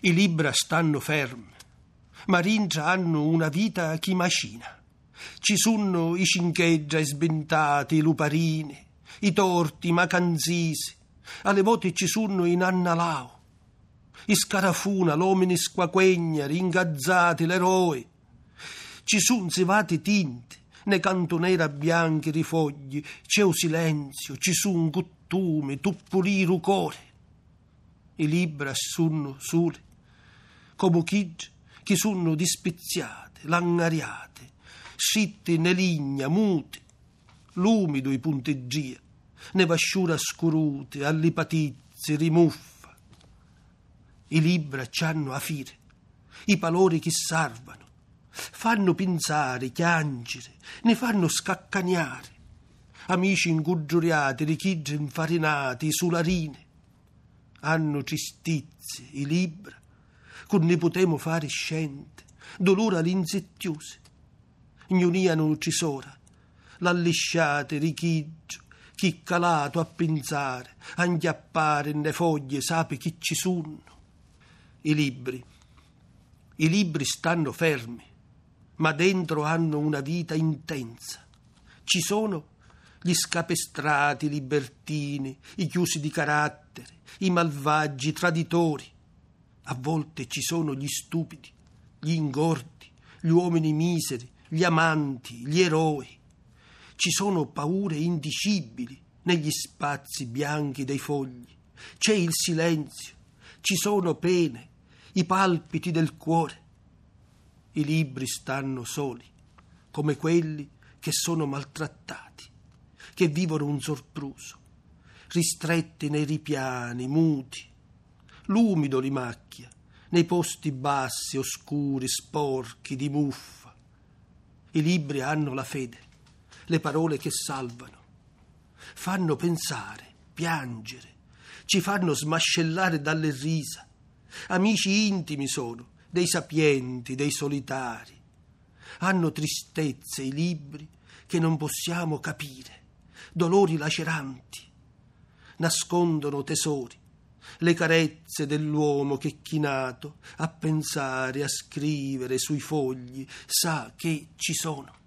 I libra stanno fermi, ma rintra hanno una vita chi macina. Ci sono i cincheggia sbentati, i luparini, i torti, i macanzisi, alle volte ci sono i nannalao, i scarafuna, l'omini squaquegna, ringazzati, l'eroe. Ci sono zivati tinti, ne cantonera bianchi rifogli, c'è un silenzio, ci sono cottumi, tuppuri rucore. I libri sono soli, come chi che sono dispiziate, langariate, scitti ne ligna, muti, l'umido i punteggia, ne vasciura scurute, allipatizzi, rimuffa. I libri c'hanno a fire, i palori che servono, fanno pinzare, chiangere, ne fanno scaccagnare. Amici inguggiuriati, richigi infarinati, sularine. Hanno tristizie, i libri, con ne potemo fare scente, dolore all'insettiose. Ignonia uccisora, l'allisciate, richiggio, chi calato a pensare, a inghiappare nelle foglie, sape chi ci sono. I libri, i libri stanno fermi, ma dentro hanno una vita intensa. Ci sono gli scapestrati, libertini, i chiusi di carattere, i malvagi, i traditori. A volte ci sono gli stupidi, gli ingordi, gli uomini miseri, gli amanti, gli eroi. Ci sono paure indicibili negli spazi bianchi dei fogli. C'è il silenzio, ci sono pene, i palpiti del cuore. I libri stanno soli, come quelli che sono maltrattati, che vivono un sorpruso, ristretti nei ripiani, muti. L'umido li macchia, nei posti bassi, oscuri, sporchi, di muffa. I libri hanno la fede, le parole che salvano. Fanno pensare, piangere, ci fanno smascellare dalle risa. Amici intimi sono, dei sapienti, dei solitari. Hanno tristezze i libri che non possiamo capire, dolori laceranti. Nascondono tesori, le carezze dell'uomo che chinato a pensare, a scrivere sui fogli, sa che ci sono.